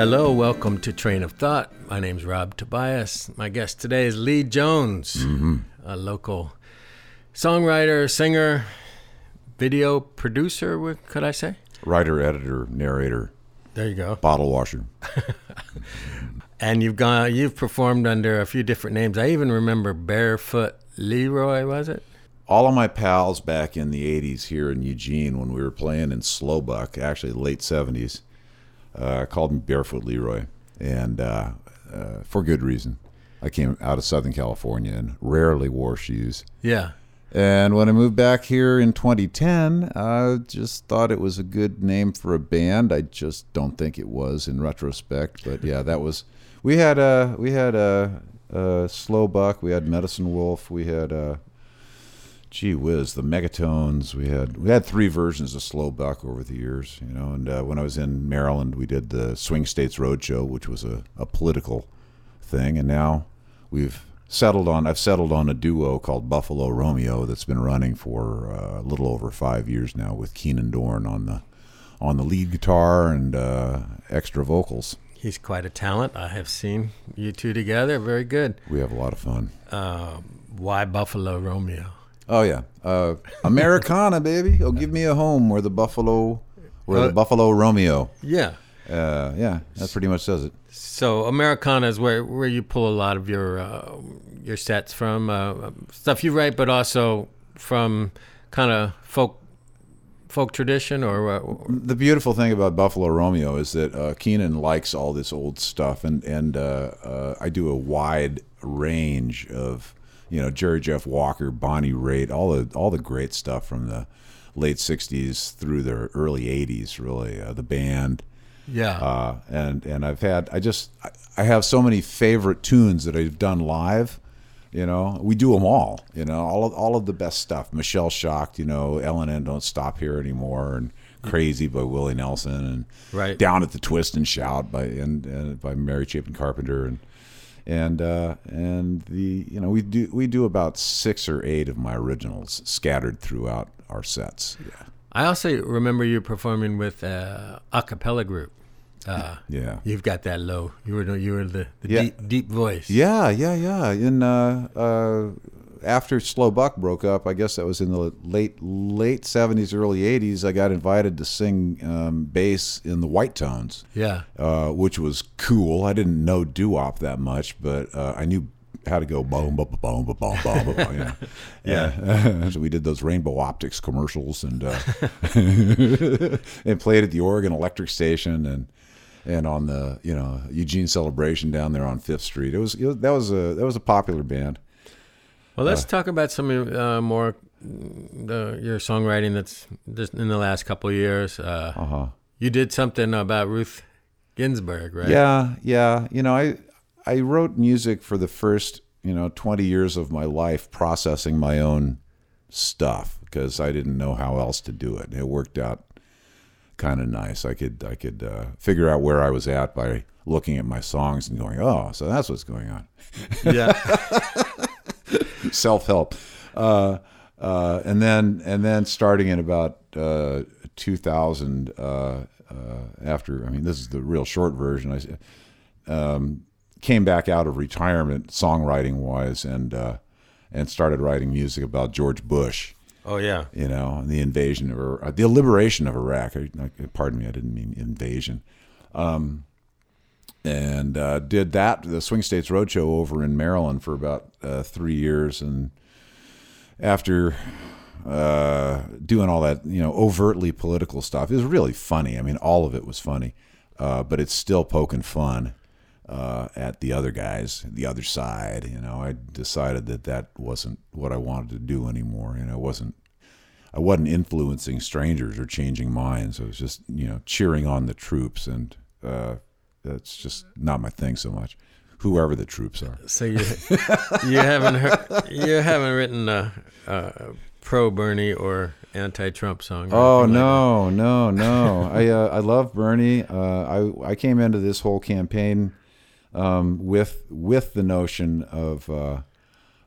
Hello, welcome to Train of Thought. My name's Rob Tobias. My guest today is Lee Jones, Mm-hmm. a local songwriter, singer, video producer, what could I say? Writer, editor, narrator, There you go. bottle washer. And you've gone you've performed under a few different names. I even remember Barefoot Leroy, was it? All of my pals back in the 80s here in Eugene when we were playing in Slowbuck, actually late 70s, uh, called me Barefoot Leroy. And uh, uh, for good reason. I came out of Southern California and rarely wore shoes. Yeah. And when I moved back here in 2010, I just thought it was a good name for a band. I just don't think it was in retrospect. But yeah, that was. We had a we had a, a slow buck. We had Medicine Wolf. We had uh gee whiz, the Megatones. We had we had three versions of slow buck over the years, you know. And uh, when I was in Maryland, we did the Swing States Roadshow, which was a, a political thing. And now we've settled on I've settled on a duo called Buffalo Romeo that's been running for uh, a little over five years now with Keenan Dorn on the on the lead guitar and uh, extra vocals. He's quite a talent. I have seen you two together. Very good. We have a lot of fun. Uh, why Buffalo Romeo? Oh yeah, uh, Americana, baby. Oh, give me a home where the Buffalo, where Uh, the Buffalo Romeo. Yeah. Uh, yeah, that pretty much says it. So Americana is where, where you pull a lot of your uh, your sets from uh, stuff you write, but also from kind of folk folk tradition or uh, The beautiful thing about Buffalo Romeo is that uh, Keenan likes all this old stuff, and and uh, uh, I do a wide range of you know Jerry Jeff Walker, Bonnie Raitt, all the all the great stuff from the late '60s through the early '80s. Really, uh, the band. yeah uh, and and I've had I just I, have so many favorite tunes that I've done live. You know, we do them all. You know, all of all of the best stuff. Michelle Shocked. You know, Ellen and Don't Stop Here Anymore, and Crazy by Willie Nelson, and Right. Down at the Twist and Shout by and, and by Mary Chapin Carpenter, and and uh, and the you know we do we do about six or eight of my originals scattered throughout our sets. Yeah, I also remember you performing with uh, a cappella group. Uh, yeah. you've got that low. You were the, you were the, the Yeah. deep deep voice. Yeah, yeah, yeah. In uh, uh, after Slow Buck broke up, I guess that was in the late late seventies, early eighties. I got invited to sing um, bass in the White Tones, Yeah. uh, which was cool. I didn't know doo wop that much, but uh, I knew how to go boom, boom, boom, boom, boom, boom, boom. You know. yeah. so we did those Rainbow Optics commercials and uh, and played at the Oregon Electric Station and and on the you know Eugene Celebration down there on Fifth Street. It was, it was that was a that was a popular band. Well, let's talk about some uh, more the your songwriting that's just in the last couple of years. Uh, Uh huh. You did something about Ruth Ginsburg, right? Yeah, yeah. You know, I I wrote music for the first you know twenty years of my life, processing my own stuff because I didn't know how else to do it. It worked out kind of nice. I could I could uh, figure out where I was at by looking at my songs and going, oh, so that's what's going on. Yeah. self help, uh, uh, and then and then starting in about uh, 2000, uh, uh, after I mean this is the real short version. I um, came back out of retirement, songwriting wise, and uh, and started writing music about George Bush. oh yeah. You know, and the invasion of the liberation of Iraq. Pardon me, I didn't mean invasion. Um, and uh, did that the Swing States Roadshow over in Maryland for about uh, three years, and after uh, doing all that, you know, overtly political stuff, it was really funny. I mean, all of it was funny, uh, but it's still poking fun uh, at the other guys, the other side. You know, I decided that that wasn't what I wanted to do anymore. You know, it wasn't. I wasn't influencing strangers or changing minds. I was just, you know, cheering on the troops, and uh, that's just not my thing so much. Whoever the troops are. So you you haven't heard, you haven't written a, a pro Bernie or anti Trump song. Oh anything like no, no, no! I uh, I love Bernie. Uh, I I came into this whole campaign um, with with the notion of uh,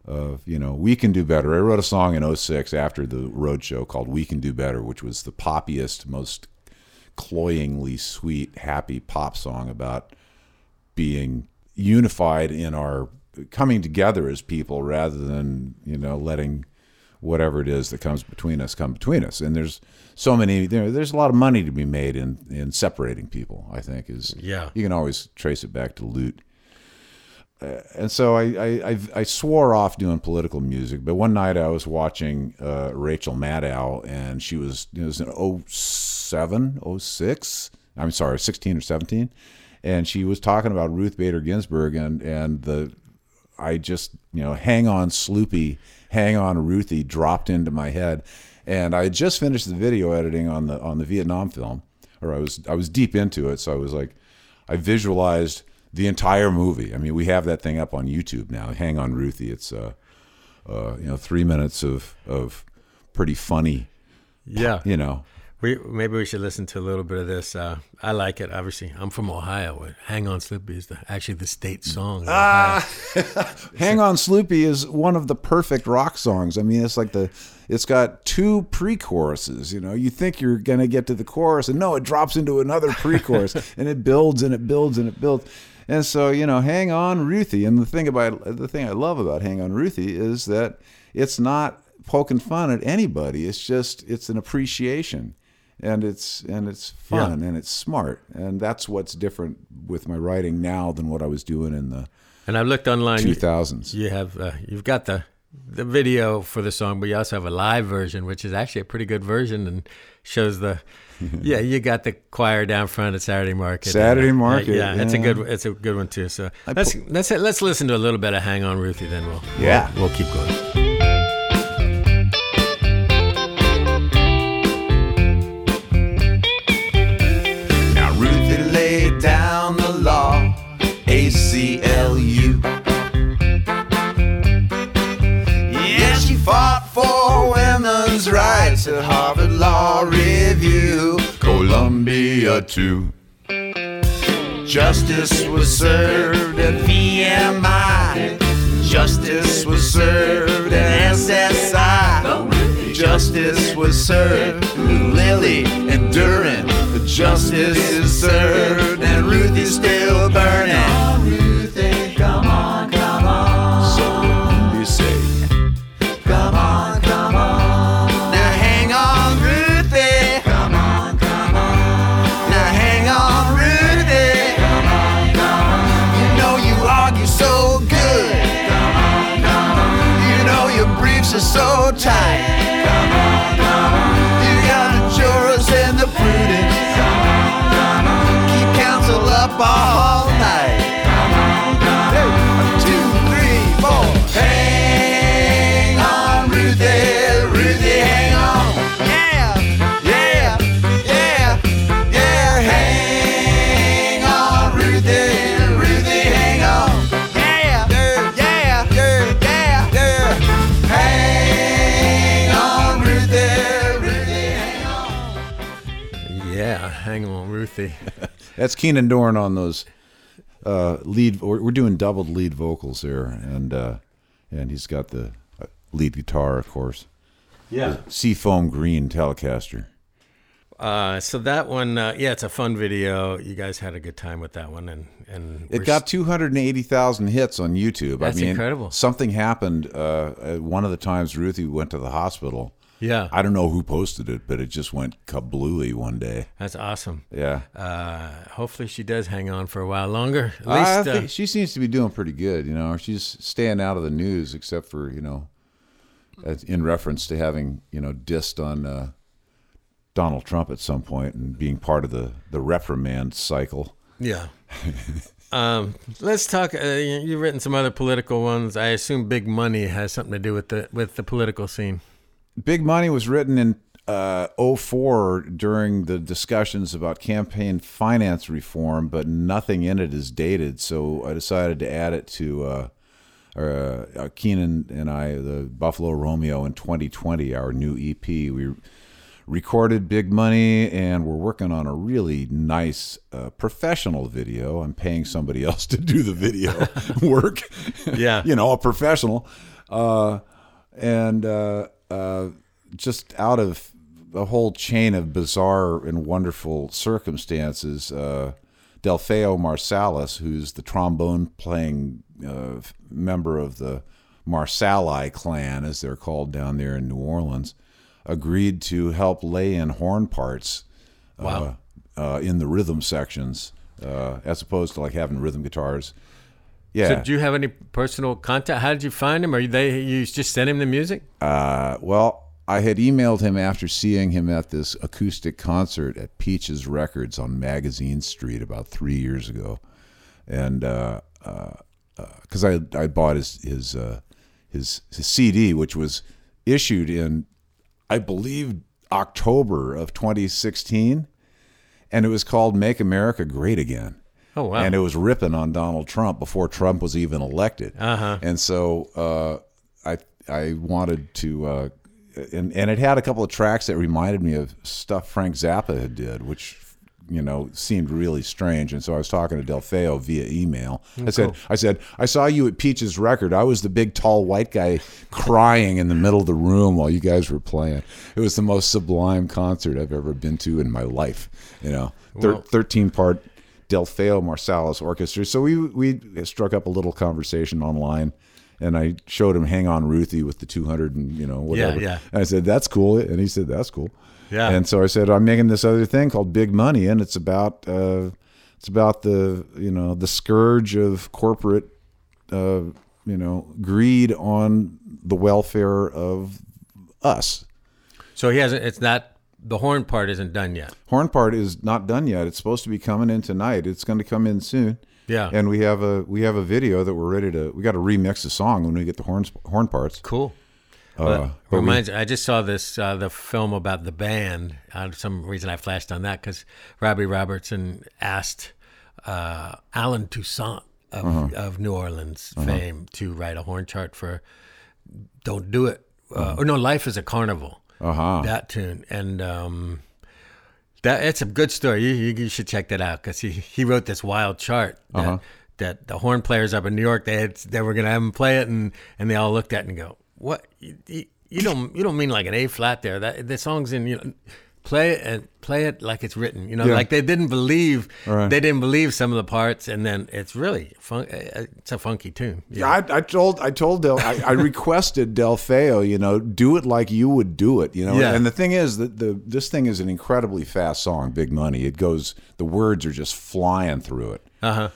of you know we can do better. I wrote a song in 06 after the road show called "We Can Do Better," which was the poppiest, most cloyingly sweet, happy pop song about being unified in our coming together as people rather than you know letting whatever it is that comes between us come between us and there's so many there, there's a lot of money to be made in in separating people i think is Yeah. you can always trace it back to loot and so I, I I I swore off doing political music, but one night I was watching uh, Rachel Maddow, and she was it was in 07, 06, I'm sorry, sixteen or seventeen, and she was talking about Ruth Bader Ginsburg, and and the I just you know hang on Sloopy, hang on Ruthie dropped into my head, and I had just finished the video editing on the on the Vietnam film, or I was I was deep into it, so I was like, I visualized the entire movie. I mean, we have that thing up on YouTube now. Hang on Ruthie, it's uh, uh you know three minutes of of pretty funny, Yeah. you know. We maybe we should listen to a little bit of this. Uh, I like it. Obviously, I'm from Ohio. "Hang On Sloopy is the, actually the state song. Ah. Hang on Sloopy is one of the perfect rock songs. I mean, it's like the it's got two pre-choruses, you know. You think you're going to get to the chorus and no, it drops into another pre-chorus and it builds and it builds and it builds. And so, you know, Hang on Ruthie. And the thing about the thing I love about Hang on Ruthie is that it's not poking fun at anybody. It's just it's an appreciation. And it's and it's fun and it's smart. And that's what's different with my writing now than what I was doing in the And I've looked online. two You, you have uh, you've got the the video for the song, but you also have a live version, which is actually a pretty good version and shows the. yeah, you got the choir down front at Saturday Market. Saturday Uh, Market, Yeah, it's a good it's a good one too. So I let's pu- let's let's listen to a little bit of "Hang On, Ruthie." Then we'll Yeah. we'll, we'll keep going. Columbia too. Justice was served at VMI. Justice was served at SSI. Justice was served with Lily and Durin. Justice is served and Ruthie's still burning. Are so tight. That's Keenan Dorn on those uh, lead. We're we're doing doubled lead vocals there, and uh, and he's got the uh, lead guitar, of course. Yeah. Seafoam green Telecaster. Uh, so that one, uh, yeah, it's a fun video. You guys had a good time with that one, and and It got 280,000 hits on YouTube. That's I mean, incredible. Something happened. Uh, uh, one of the times Ruthie went to the hospital. Yeah, I don't know who posted it, but it just went kablooey one day. that's awesome. Yeah. Uh, hopefully she does hang on for a while longer. At I least, uh, she seems to be doing pretty good. You know, she's staying out of the news, except for you know, in reference to having you know dissed on uh, Donald Trump at some point and being part of the the reprimand cycle. yeah. um, let's talk. Uh, you've written some other political ones. I assume Big Money has something to do with the with the political scene. Big Money was written in uh, 04 during the discussions about campaign finance reform, but nothing in it is dated. So I decided to add it to uh, uh, uh, Keenan and I, the Buffalo Romeo in 2020, our new EP. We recorded Big Money and we're working on a really nice uh, professional video. I'm paying somebody else to do the video work. Yeah. you know, a professional. Uh, and uh, uh, just out of a whole chain of bizarre and wonderful circumstances. Uh, Delfeayo Marsalis, who's the trombone playing uh, member of the Marsali clan, as they're called down there in New Orleans, agreed to help lay in horn parts Wow. uh, uh, in the rhythm sections, uh, as opposed to like having rhythm guitars. Yeah. So, do you have any personal contact? How did you find him? Are they you just sent him the music? Uh, well, I had emailed him after seeing him at this acoustic concert at Peaches Records on Magazine Street about three years ago, and because I I bought his his, uh, his his CD, which was issued in I believe October of 2016, and it was called "Make America Great Again." Oh wow. and it was ripping on Donald Trump before Trump was even elected. Uh-huh. And so uh, I I wanted to, uh, and and it had a couple of tracks that reminded me of stuff Frank Zappa had did, which you know seemed really strange. And so I was talking to Delfeayo via email. I said I said I saw you at Peach's record. I was the big tall white guy crying in the middle of the room while you guys were playing. It was the most sublime concert I've ever been to in my life. You know, Thir- Well- thirteen part. Delfeayo Marsalis Orchestra. So we we struck up a little conversation online, and I showed him "Hang On Ruthie" with the 200 and you know whatever. yeah. And I said that's cool, and he said that's cool. Yeah. And so I said I'm making this other thing called Big Money, and it's about uh, it's about the you know the scourge of corporate uh, you know greed on the welfare of us. So he hasn't. It's not the horn part isn't done yet. Horn part is not done yet. It's supposed to be coming in tonight. It's going to come in soon. Yeah. And we have a we have a video that we're ready to. We got to remix the song when we get the horns horn parts. Cool. Uh, Well, but we- reminds. I just saw this uh, the film about the band. Uh, some reason, I flashed on that because Robbie Robertson asked uh, Allen Toussaint of, Uh-huh. of New Orleans fame to write a horn chart for "Don't Do It." Uh, Or no, "Life Is a Carnival." Uh-huh. That tune and. Um, that it's a good story. You, you, you should check that out because he, he wrote this wild chart that, Uh-huh. that the horn players up in New York they had, they were gonna have him play it and, and they all looked at it and go, what you, you, you don't you don't mean like an A flat there that the song's in you know play it and play it like it's written you know Yeah. like they didn't believe Right. they didn't believe some of the parts and then it's really fun, uh, it's a funky tune Yeah, I, I told I told Del I, I requested Delfeayo, you know, do it like you would do it, you know. Yeah. And the thing is that the this thing is an incredibly fast song, Big Money. It goes the words are just flying through it. uh huh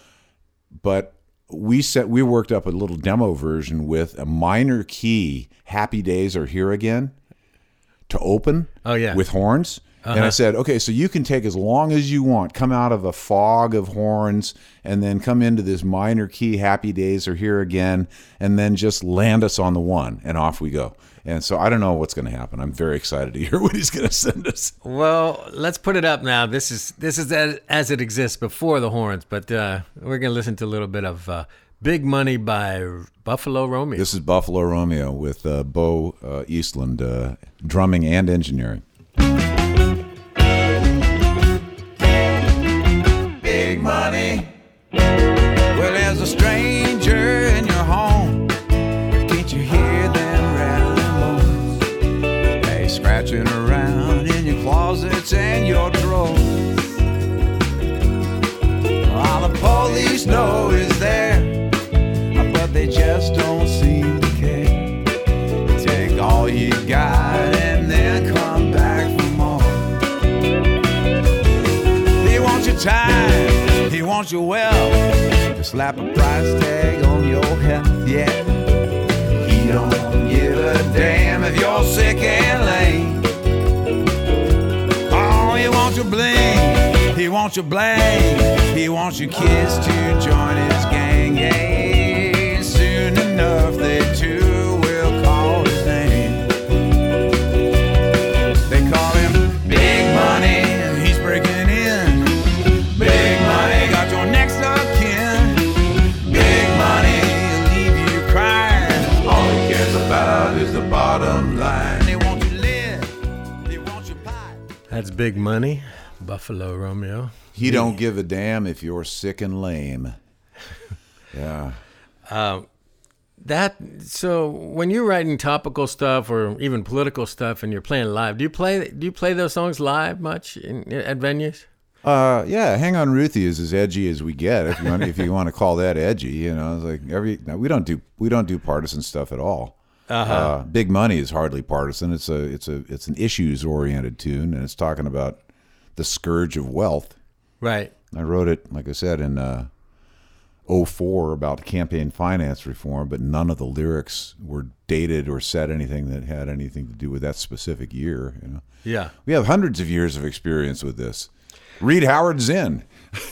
But we set we worked up a little demo version with a minor key, Happy Days Are Here Again, to open Oh, yeah. with horns. And I said, okay, so you can take as long as you want, come out of a fog of horns, and then come into this minor key, happy days are here again, and then just land us on the one, and off we go. And so I don't know what's going to happen. I'm very excited to hear what he's going to send us. Well, let's put it up now. This is this is as, as it exists before the horns, but uh, we're gonna listen to a little bit of uh, "Big Money" by Buffalo Romeo. This is Buffalo Romeo with uh, Bo uh, Eastland uh, drumming and engineering. big money. You got and then come back for more. He wants your time, he wants your wealth. To slap a price tag on your health, yeah. He don't give a damn if you're sick and lame. Oh, he wants your bling, he wants your blame. He wants your kids to join his gang, yeah. Soon enough, they too That's "Big Money," Buffalo Romeo. He don't give a damn if you're sick and lame. Yeah. that so when you're writing topical stuff or even political stuff and you're playing live, do you play do you play those songs live much in, at venues? Uh, yeah, "Hang On Ruthie" is as edgy as we get. If you want, if you want to call that edgy, you know, it's like every we don't do we don't do partisan stuff at all. Uh-huh. Uh, Big Money is hardly partisan. It's a it's a it's an issues oriented tune, and it's talking about the scourge of wealth. Right. I wrote it, like I said, in uh, 04 about campaign finance reform, but none of the lyrics were dated or said anything that had anything to do with that specific year. You know, Yeah. we have hundreds of years of experience with this. Read Howard Zinn.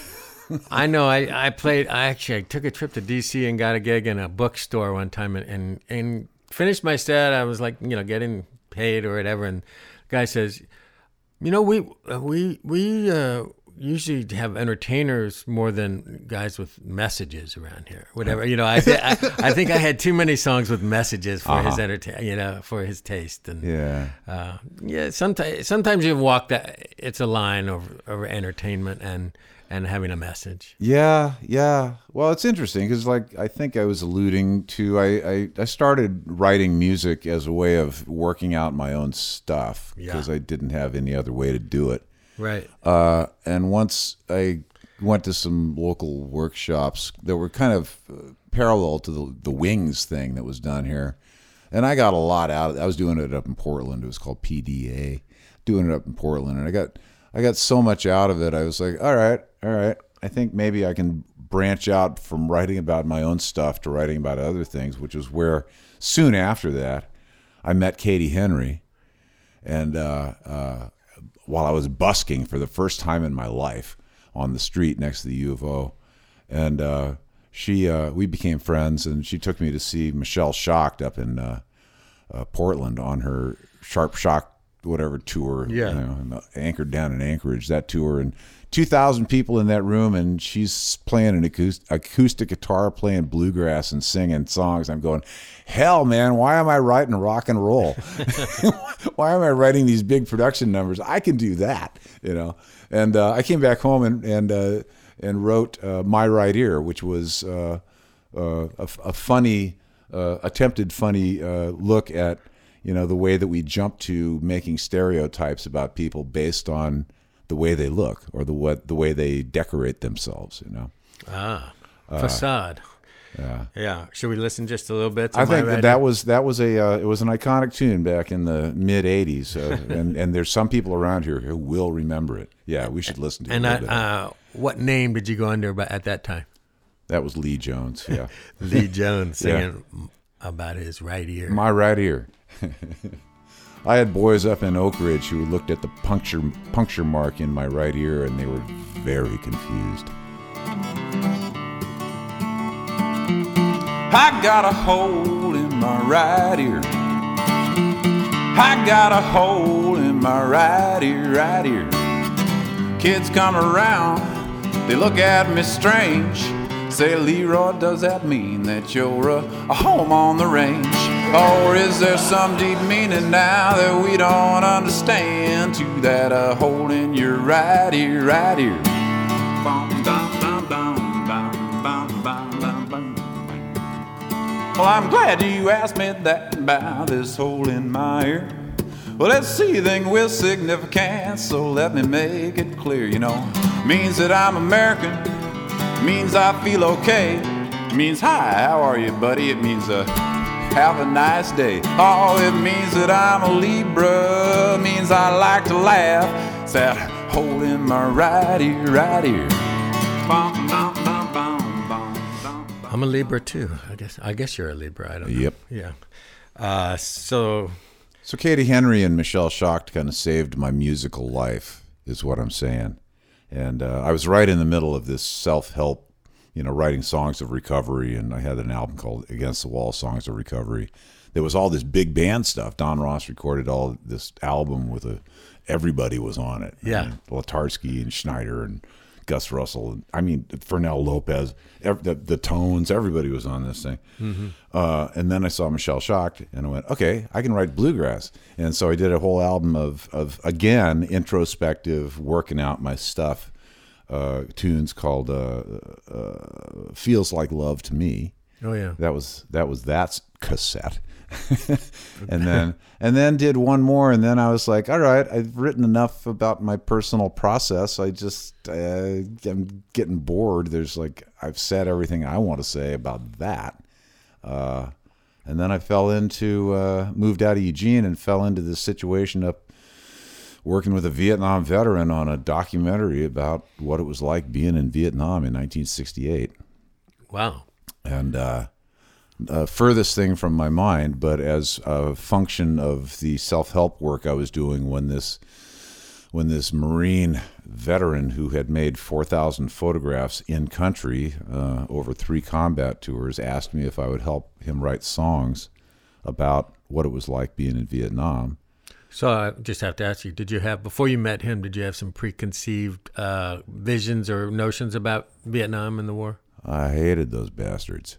I know. I, I played. I actually I took a trip to D.C. and got a gig in a bookstore one time, and, and and finished my set. I was like, you know, getting paid or whatever, and the guy says, you know, we we we uh, usually have entertainers more than guys with messages around here. Whatever, you know. I I, I think I had too many songs with messages for his entertain, you know, for his taste, and Yeah. uh, yeah, sometimes sometimes you walk that it's a line over, over entertainment and and having a message. Yeah, yeah. Well, it's interesting because, like, I think I was alluding to, I, I, I started writing music as a way of working out my own stuff because Yeah. I didn't have any other way to do it. Right. Uh, and once I went to some local workshops that were kind of uh, parallel to the, the Wings thing that was done here. And I got a lot out of it. I was doing it up in Portland. It was called PDA, doing it up in Portland. And I got, I got so much out of it. I was like, all right, all right. I think maybe I can branch out from writing about my own stuff to writing about other things, which is where soon after that, I met Katie Henry. And uh, uh, while I was busking for the first time in my life on the street next to the U of O, and uh, she uh, we became friends, and she took me to see Michelle Shocked up in uh, uh, Portland on her Sharp Shock whatever tour, Yeah. you know, anchored down in Anchorage that tour, and two thousand people in that room, and she's playing an acoustic, guitar, playing bluegrass and singing songs. I'm going, hell, man, why am I writing rock and roll? why am I writing these big production numbers? I can do that, you know. And uh, I came back home and and uh, and wrote uh, my right ear, which was uh, uh, a, a funny, uh, attempted funny look at you know the way that we jump to making stereotypes about people based on the way they look or the what the way they decorate themselves. You know. Ah, facade. Yeah. Yeah. Should we listen just a little bit? To I think that, that was that was a uh, it was an iconic tune back in the mid '80s, uh, and and there's some people around here who will remember it. Yeah, we should listen to it. And a I, little bit. uh, what name did you go under at that time? that was Lee Jones. Yeah, Lee Jones Yeah. singing about his right ear. my right ear. I had boys up in Oak Ridge who looked at the puncture puncture mark in my right ear, and they were very confused. I got a hole in my right ear. I got a hole in my right ear, right ear. Kids come around, they look at me strange. Say, Leroy, does that mean that you're a, a home on the range? Or is there some deep meaning now that we don't understand to that uh, a hole in your right ear, right ear? Well, I'm glad you asked me that about this hole in my ear. Well, it's seething with significance, so let me make it clear, you know. Means that I'm American means I feel okay, means hi, how are you, buddy? It means uh, have a nice day. Oh, it means that I'm a Libra, means I like to laugh. It's that hole in my right ear, right ear. Bum, bum, bum, bum, bum, bum. I'm a Libra too. I guess. I guess you're a Libra. I don't know. Yep. Yeah. Uh, so So Katie Henry and Michelle Shocked kind of saved my musical life, is what I'm saying. And uh, I was right in the middle of this self-help, you know, writing songs of recovery, and I had an album called Against the Wall: Songs of Recovery. There was all this big band stuff. Don Ross recorded all this album with a, everybody was on it. Yeah. mean, Latarsky and Schneider and Gus Russell. I mean, Fernell Lopez, ev- the, the Tones, everybody was on this thing. Uh, and then I saw Michelle Shocked, and I went, okay, I can write bluegrass. And so I did a whole album of, of again, introspective, working out my stuff uh, tunes called uh, uh, Feels Like Love to Me. Oh yeah. That was that was that cassette. and then and then did one more and then I was like, all right, I've written enough about my personal process. I just uh, I'm getting bored. There's like I've said everything I want to say about that. Uh, and then I fell into uh, moved out of Eugene and fell into this situation up working with a Vietnam veteran on a documentary about what it was like being in Vietnam in 1968 Wow. and uh, uh, furthest thing from my mind, but as a function of the self-help work I was doing when this when this Marine veteran who had made 4,000 photographs in country uh, over three combat tours asked me if I would help him write songs about what it was like being in Vietnam. So I just have to ask you: Did you have before you met him? Did you have some preconceived uh, visions or notions about Vietnam and the war? I hated those bastards.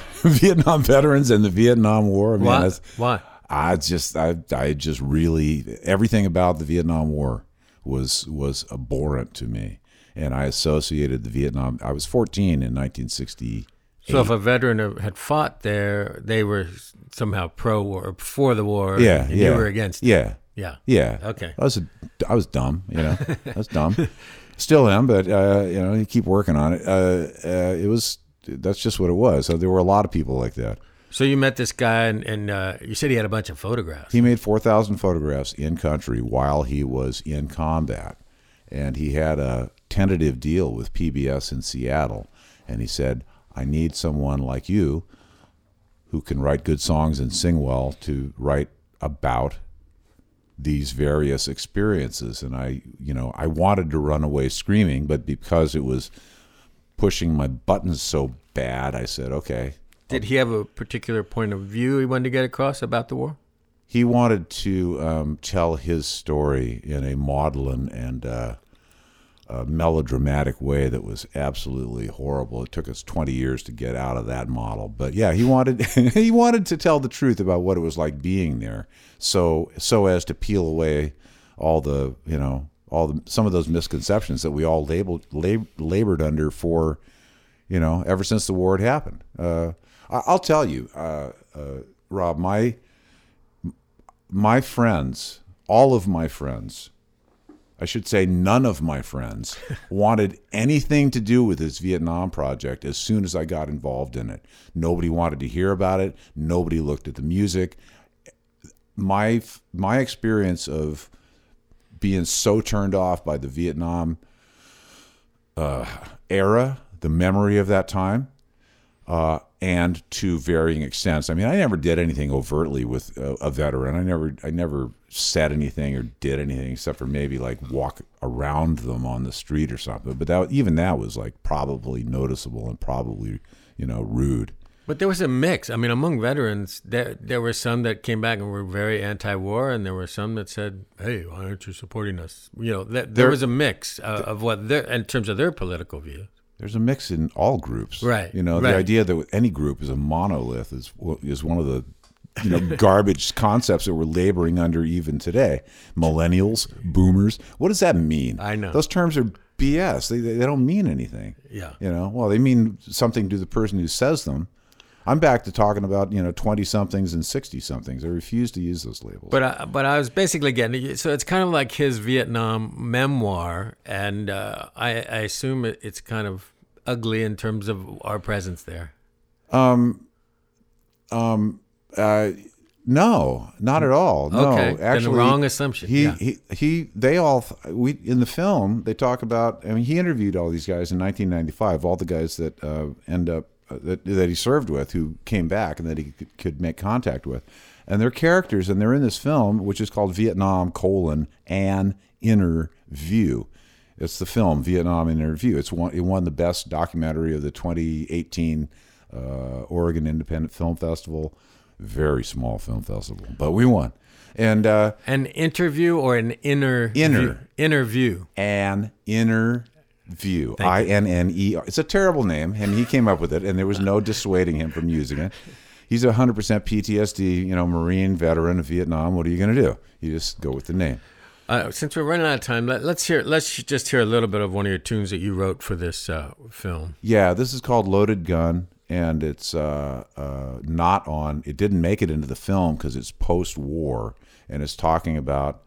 Vietnam veterans and the Vietnam War. I mean, Why? Why? I just I I just really everything about the Vietnam War was was abhorrent to me, and I associated the Vietnam. I was 14 in 1960. So if a veteran had fought there, they were somehow pro war, before the war. Yeah, and yeah, You were against. it. Yeah, Yeah. yeah. Okay. I was a, I was dumb, you know. I was dumb. Still am, but uh, you know, you keep working on it. Uh, uh, it was that's just what it was. So there were a lot of people like that. So you met this guy, and, and uh, you said he had a bunch of photographs. He made 4,000 photographs in country while he was in combat. And he had a tentative deal with PBS in Seattle. And he said, I need someone like you who can write good songs and sing well to write about these various experiences. And I, you know, I wanted to run away screaming, but because it was pushing my buttons so bad, I said, okay, Did he have a particular point of view he wanted to get across about the war? he wanted to um, tell his story in a maudlin and uh, uh, melodramatic way that was absolutely horrible. It took us 20 years to get out of that model, but yeah, he wanted he wanted to tell the truth about what it was like being there, so so as to peel away all the you know all the some of those misconceptions that we all labeled lab, labored under for you know ever since the war had happened. Uh, I, I'll tell you, uh, uh, Rob, my my friends, all of my friends, I should say none of my friends, wanted anything to do with this Vietnam project as soon as I got involved in it. Nobody wanted to hear about it. Nobody looked at the music. My my experience of being so turned off by the Vietnam uh, era, the memory of that time, uh, and to varying extents. I mean, I never did anything overtly with a, a veteran. I never, I never said anything or did anything except for maybe like walk around them on the street or something. But that, even that was like probably noticeable and probably, you know, rude. But there was a mix. I mean, among veterans, there there were some that came back and were very anti-war, and there were some that said, "Hey, why aren't you supporting us?" You know, that, there There- was a mix uh, of what their in terms of their political view. There's a mix in all groups, Right, You know, right. the idea that any group is a monolith is is one of the you know garbage concepts that we're laboring under even today. Millennials, boomers, what does that mean? I know. those terms are BS. They they don't mean anything. Yeah. you know, well, they mean something to the person who says them. I'm back to talking about you know twenty somethings and sixty somethings. I refuse to use those labels. But I, but I was basically getting so it's kind of like his Vietnam memoir, and uh, I, I assume it's kind of ugly in terms of our presence there. Um, um, Uh, no, not at all. No, Okay, actually, wrong assumption. He, Yeah. he, he, they all. We in the film they talk about. I mean, he interviewed all these guys in 1995. All the guys that uh, end up uh, that that he served with, who came back and that he could, could make contact with, and they're characters, and they're in this film, which is called Vietnam: colon an inner view. It's the film Vietnam in Review. It's won, it won the best documentary of the 2018 uh, Oregon Independent Film Festival. Very small film festival, but we won. And uh, An interview or an inner Inner. view, inner view. an inner view. I N N E R. It's a terrible name, and he came up with it, and there was no dissuading him from using it. He's a hundred percent PTSD, you know, Marine veteran of Vietnam. What are you going to do? You just go with the name. Uh, since we're running out of time, let, let's hear. Let's just hear a little bit of one of your tunes that you wrote for this uh, film. Yeah, this is called Loaded Gun, and it's uh, uh, not on. It didn't make it into the film because it's post-war, and it's talking about.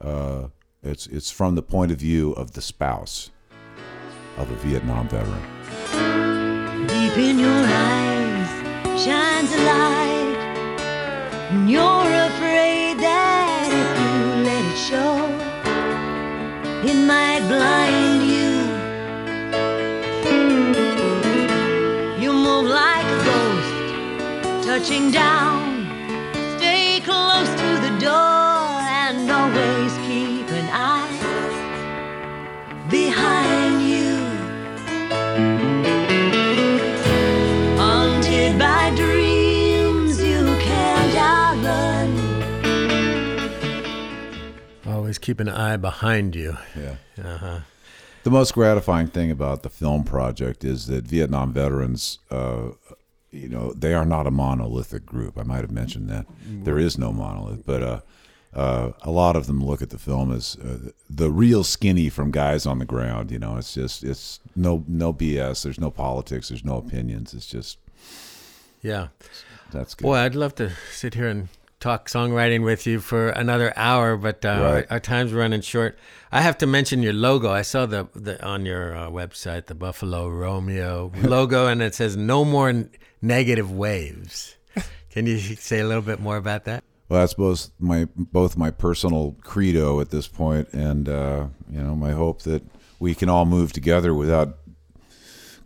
Uh, it's it's from the point of view of the spouse of a Vietnam veteran. Deep in your eyes shines a light, and you're afraid that if you let it show, it might blind you. You move like a ghost, touching down. Keep an eye behind you. Yeah. Uh-huh. The most gratifying thing about the film project is that Vietnam veterans, uh, you know, they are not a monolithic group. I might have mentioned that. There is no monolith, but uh, uh, a lot of them look at the film as uh, the real skinny from guys on the ground. You know, it's just it's no no BS. There's no politics. There's no opinions. It's just Yeah. that's good. Boy, I'd love to sit here and talk songwriting with you for another hour, but uh, Right. our, our time's running short. I have to mention your logo. I saw the, the on your uh, website the Buffalo Romeo logo, and it says "No more n- negative waves." Can you say a little bit more about that? Well, that's both my both my personal credo at this point, and uh, you know my hope that we can all move together without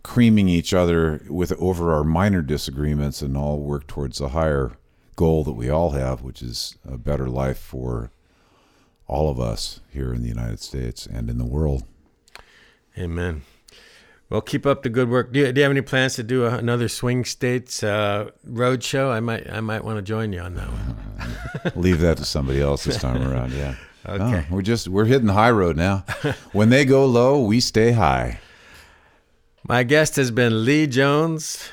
creaming each other with over our minor disagreements, and all work towards the higher goal that we all have, which is a better life for all of us here in the United States and in the world. Amen. Well, keep up the good work. Do you, do you have any plans to do a, another Swing States uh, road show? I might I might want to join you on that one. Leave that to somebody else this time around. Yeah. Okay. No, we're just we're hitting the high road now. when they go low, we stay high. My guest has been Lee Jones.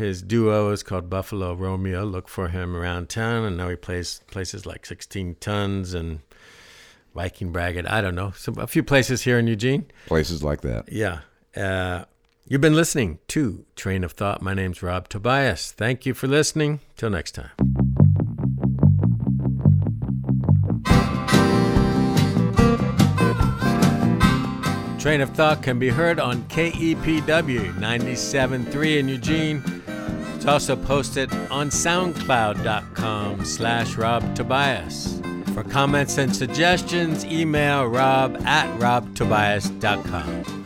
His duo is called Buffalo Romeo. Look for him around town. And now he plays places like 16 Tons and Viking Braggot. I don't know. Some, a few places here in Eugene. Places like that. Yeah. Uh, you've been listening to Train of Thought. My name's Rob Tobias. Thank you for listening. Till next time. Train of Thought can be heard on KEPW 97.3 in Eugene. It's also posted on soundcloud.com slash Rob Tobias. For comments and suggestions, email rob at robtobias.com.